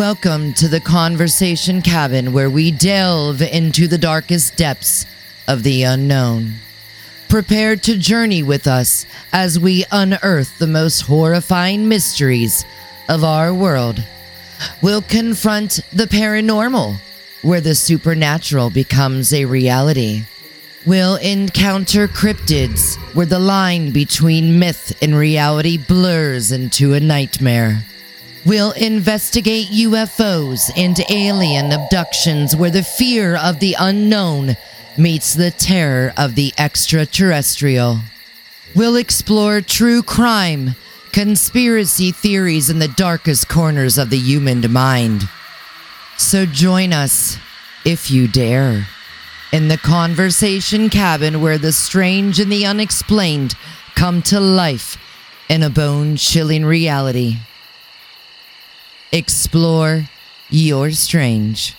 Welcome to the Conversation Cabin, where we delve into the darkest depths of the unknown. Prepare to journey with us as we unearth the most horrifying mysteries of our world. We'll confront the paranormal, where the supernatural becomes a reality. We'll encounter cryptids, where the line between myth and reality blurs into a nightmare. We'll investigate UFOs and alien abductions, where the fear of the unknown meets the terror of the extraterrestrial. We'll explore true crime, conspiracy theories, in the darkest corners of the human mind. So join us, if you dare, in the conversation cabin where the strange and the unexplained come to life in a bone chilling reality. Explore your strange.